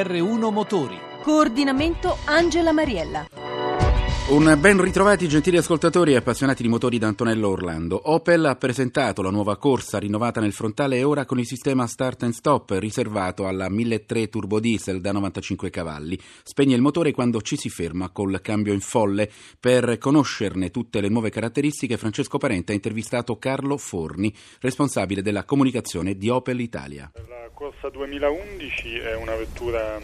GR1 Motori. Coordinamento Angela Mariella. Un ben ritrovati gentili ascoltatori e appassionati di motori da Antonello Orlando. Opel ha presentato la nuova corsa rinnovata nel frontale e ora con il sistema Start and Stop riservato alla 1300 turbo diesel da 95 cavalli. Spegne il motore quando ci si ferma col cambio in folle. Per conoscerne tutte le nuove caratteristiche Francesco Parente ha intervistato Carlo Forni, responsabile della comunicazione di Opel Italia. La corsa 2011 è una vettura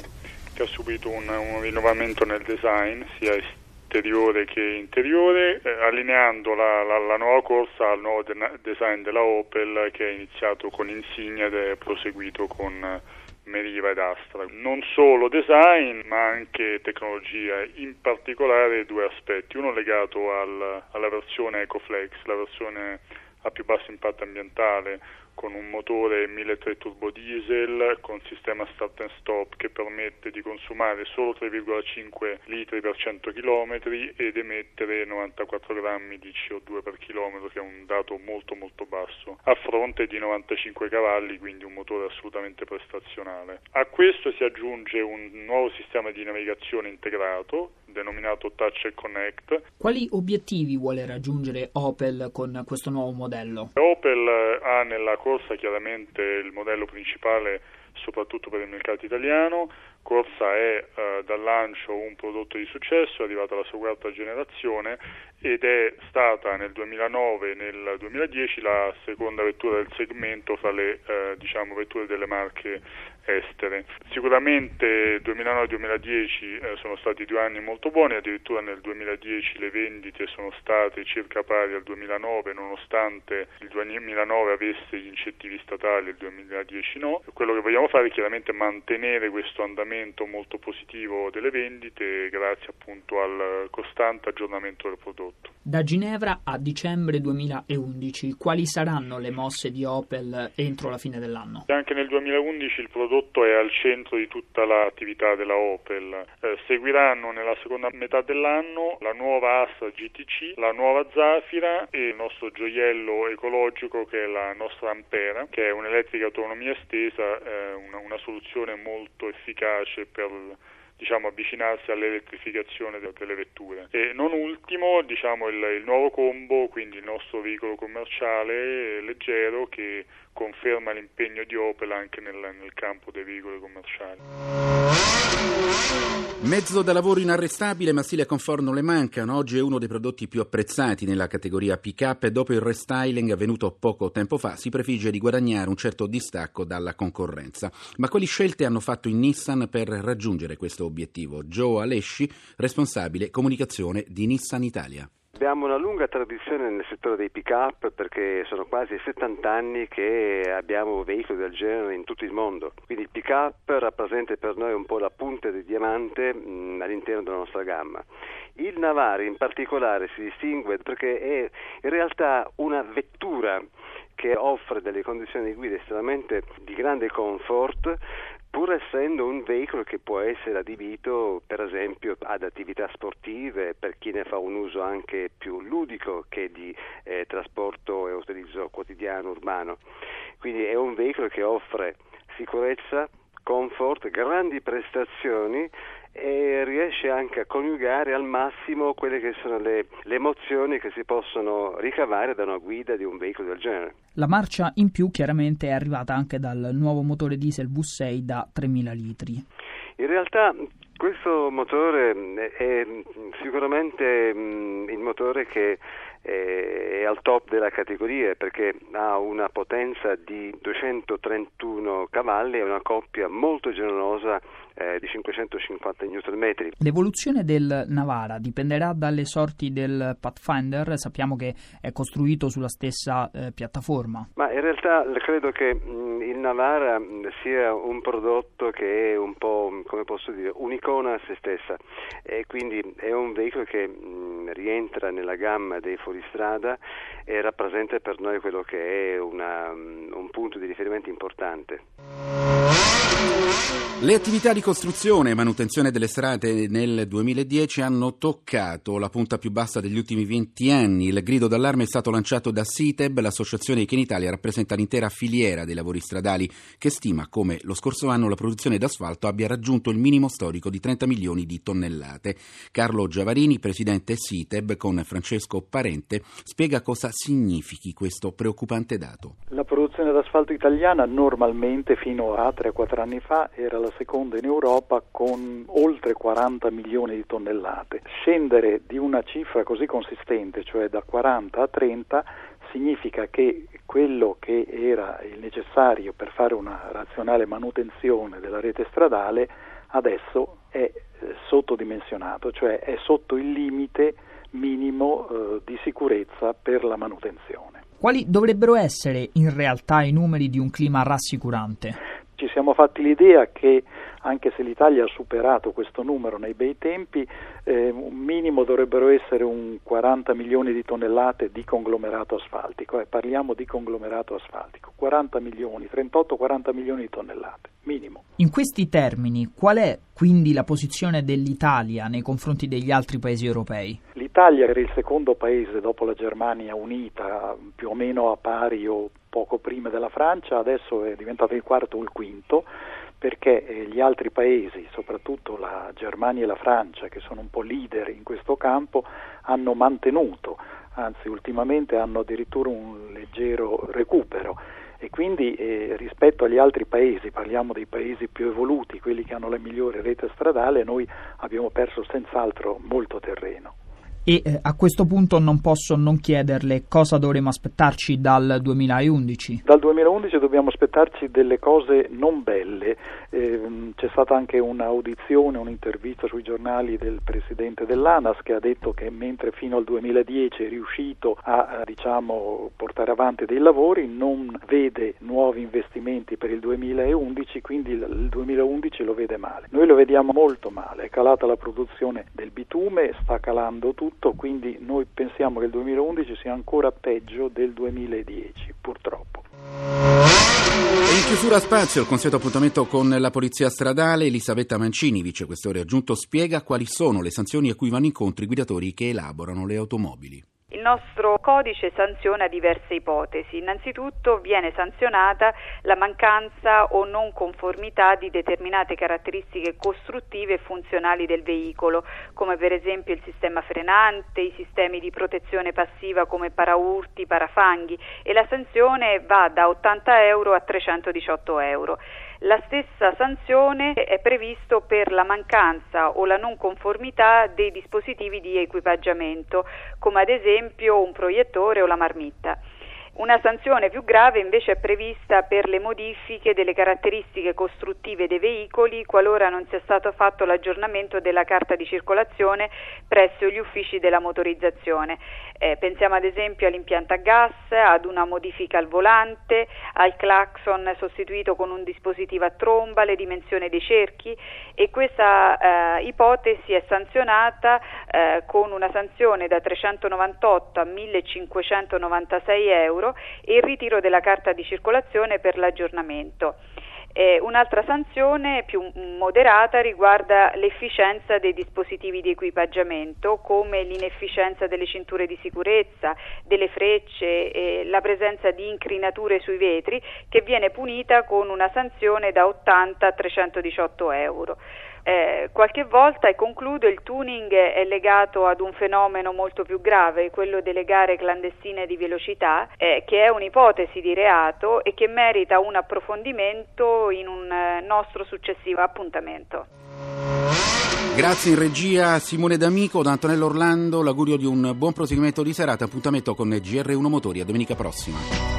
che ha subito un, un rinnovamento nel design sia esteriore esteriore che interiore, eh, allineando la, la, la, nuova corsa al nuovo de- design della Opel che è iniziato con Insignia ed è proseguito con eh, Meriva ed Astra. Non solo design ma anche tecnologia, in particolare due aspetti, uno legato al, alla versione EcoFlex, la versione a più basso impatto ambientale con un motore 1300 turbo diesel con sistema start and stop che permette di consumare solo 3,5 litri per 100 km ed emettere 94 grammi di CO2 per chilometro che è un dato molto molto basso a fronte di 95 cavalli quindi un motore assolutamente prestazionale. A questo si aggiunge un nuovo sistema di navigazione integrato denominato Touch Connect. Quali obiettivi vuole raggiungere Opel con questo nuovo modello? Opel ha nella corsa chiaramente il modello principale soprattutto per il mercato italiano. Corsa è eh, dal lancio un prodotto di successo, è arrivata alla sua quarta generazione ed è stata nel 2009 e nel 2010 la seconda vettura del segmento fra le eh, diciamo, vetture delle marche estere. Sicuramente 2009-2010 eh, sono stati due anni molto buoni, addirittura nel 2010 le vendite sono state circa pari al 2009 nonostante il 2009 avesse gli incentivi statali e il 2010 no. Quello che vogliamo fare è chiaramente mantenere questo andamento molto positivo delle vendite grazie appunto al costante aggiornamento del prodotto. Da Ginevra a dicembre 2011 quali saranno le mosse di Opel entro la fine dell'anno? Anche nel 2011 il prodotto prodotto è al centro di tutta l'attività della Opel. Eh, seguiranno nella seconda metà dell'anno la nuova Astra GTC, la nuova Zafira e il nostro gioiello ecologico che è la nostra Ampera, che è un'elettrica autonomia estesa, eh, una, una soluzione molto efficace per diciamo, avvicinarsi all'elettrificazione delle vetture. E non ultimo diciamo, il, il, nuovo combo, quindi il nostro veicolo commerciale leggero che conferma l'impegno di Opel anche nel, nel campo dei veicoli commerciali. Mezzo da lavoro inarrestabile, ma stile comfort non le mancano. Oggi è uno dei prodotti più apprezzati nella categoria pick-up e dopo il restyling avvenuto poco tempo fa si prefigge di guadagnare un certo distacco dalla concorrenza. Ma quali scelte hanno fatto in Nissan per raggiungere questo obiettivo? Joe Alesci, responsabile comunicazione di Nissan Italia. Abbiamo una lunga tradizione nel settore dei pick-up perché sono quasi 70 anni che abbiamo veicoli del genere in tutto il mondo. Quindi il pick-up rappresenta per noi un po' la punta di diamante mh, all'interno della nostra gamma. Il Navari in particolare si distingue perché è in realtà una vettura che offre delle condizioni di guida estremamente di grande comfort pur essendo un veicolo che può essere adibito per esempio ad attività sportive per chi ne fa un uso anche più ludico che di eh, trasporto e utilizzo quotidiano urbano. Quindi è un veicolo che offre sicurezza, comfort, grandi prestazioni e riesce anche a coniugare al massimo quelle che sono le, le, emozioni che si possono ricavare da una guida di un veicolo del genere. La marcia in più chiaramente è arrivata anche dal nuovo motore diesel V6 da 3000 litri. In realtà questo motore è sicuramente mm, il motore che è al top della categoria perché ha una potenza di 231 cavalli e una coppia molto generosa eh, di 550 Nm. L'evoluzione del Navara dipenderà dalle sorti del Pathfinder, sappiamo che è costruito sulla stessa eh, piattaforma. Ma in realtà credo che mh, il Navara sia un prodotto che è un po', come posso dire, un'icona a se stessa e quindi è un veicolo che mh, rientra nella gamma dei fuori fuoristrada e rappresenta per noi quello che è una, un punto di riferimento importante. Le attività di costruzione e manutenzione delle strade nel 2010 hanno toccato la punta più bassa degli ultimi 20 anni. Il grido d'allarme è stato lanciato da CITEB, l'associazione che in Italia rappresenta l'intera filiera dei lavori stradali, che stima come lo scorso anno la produzione d'asfalto abbia raggiunto il minimo storico di 30 milioni di tonnellate. Carlo Giavarini, presidente CITEB, con Francesco Parente, spiega cosa significhi questo preoccupante dato. La produzione d'asfalto italiana normalmente fino a 3-4 anni fa era la seconda in Europa con oltre 40 milioni di tonnellate. Scendere di una cifra così consistente, cioè da 40 a 30, significa che quello che era il necessario per fare una razionale manutenzione della rete stradale adesso è eh, sottodimensionato, cioè è sotto il limite minimo eh, di sicurezza per la manutenzione. Quali dovrebbero essere in realtà i numeri di un clima rassicurante? Ci siamo fatti l'idea che anche se l'Italia ha superato questo numero nei bei tempi, eh, un minimo dovrebbero essere un 40 milioni di tonnellate di conglomerato asfaltico, eh, parliamo di conglomerato asfaltico, 40 milioni, 38-40 milioni di tonnellate, minimo. In questi termini, qual è quindi la posizione dell'Italia nei confronti degli altri paesi europei? L'Italia era il secondo paese dopo la Germania unita, più o meno a pari o poco prima della Francia, adesso è diventato il quarto o il quinto perché eh, gli altri paesi, soprattutto la Germania e la Francia, che sono un po' leader in questo campo, hanno mantenuto, anzi ultimamente hanno addirittura un leggero recupero. E quindi eh, rispetto agli altri paesi, parliamo dei paesi più evoluti, quelli che hanno la migliore rete stradale, noi abbiamo perso senz'altro molto terreno e eh, a questo punto non posso non chiederle cosa dovremo aspettarci dal 2011. Dal 2011 dobbiamo aspettarci delle cose non belle, eh, c'è stata anche un'audizione, un'intervista sui giornali del presidente dell'ANAS che ha detto che mentre fino al 2010 è riuscito a diciamo, portare avanti dei lavori non vede nuovi investimenti per il 2011, quindi il 2011 lo vede male. Noi lo vediamo molto male, è calata la produzione del bitume, sta calando tutto tutto, quindi noi pensiamo che il 2011 sia ancora peggio del 2010, purtroppo. E in chiusura spazio il consueto appuntamento con la Polizia Stradale, Elisabetta Mancini, vicequestore aggiunto, spiega quali sono le sanzioni a cui vanno incontro i guidatori che elaborano le automobili. Nostro codice sanziona diverse ipotesi. Innanzitutto viene sanzionata la mancanza o non conformità di determinate caratteristiche costruttive e funzionali del veicolo, come per esempio il sistema frenante, i sistemi di protezione passiva come paraurti, parafanghi e la sanzione va da 80 euro a 318 euro. La stessa sanzione è prevista per la mancanza o la non conformità dei dispositivi di equipaggiamento, come ad esempio un proiettore o la marmitta. Una sanzione più grave invece è prevista per le modifiche delle caratteristiche costruttive dei veicoli qualora non sia stato fatto l'aggiornamento della carta di circolazione presso gli uffici della motorizzazione. Eh, pensiamo ad esempio all'impianto a gas, ad una modifica al volante, al clacson sostituito con un dispositivo a tromba, le dimensioni dei cerchi e questa eh, ipotesi è sanzionata eh, con una sanzione da 398 a 1596 euro e il ritiro della carta di circolazione per l'aggiornamento. Eh, un'altra sanzione più moderata riguarda l'efficienza dei dispositivi di equipaggiamento, come l'inefficienza delle cinture di sicurezza, delle frecce, eh, la presenza di incrinature sui vetri, che viene punita con una sanzione da 80 a 318 euro. Eh, qualche volta, e concludo, il tuning è legato ad un fenomeno molto più grave, quello delle gare clandestine di velocità, eh, che è un'ipotesi di reato e che merita un approfondimento in un eh, nostro successivo appuntamento. Grazie in regia Simone D'Amico, da Antonello Orlando, l'augurio di un buon proseguimento di serata, appuntamento con GR1 Motori, a domenica prossima.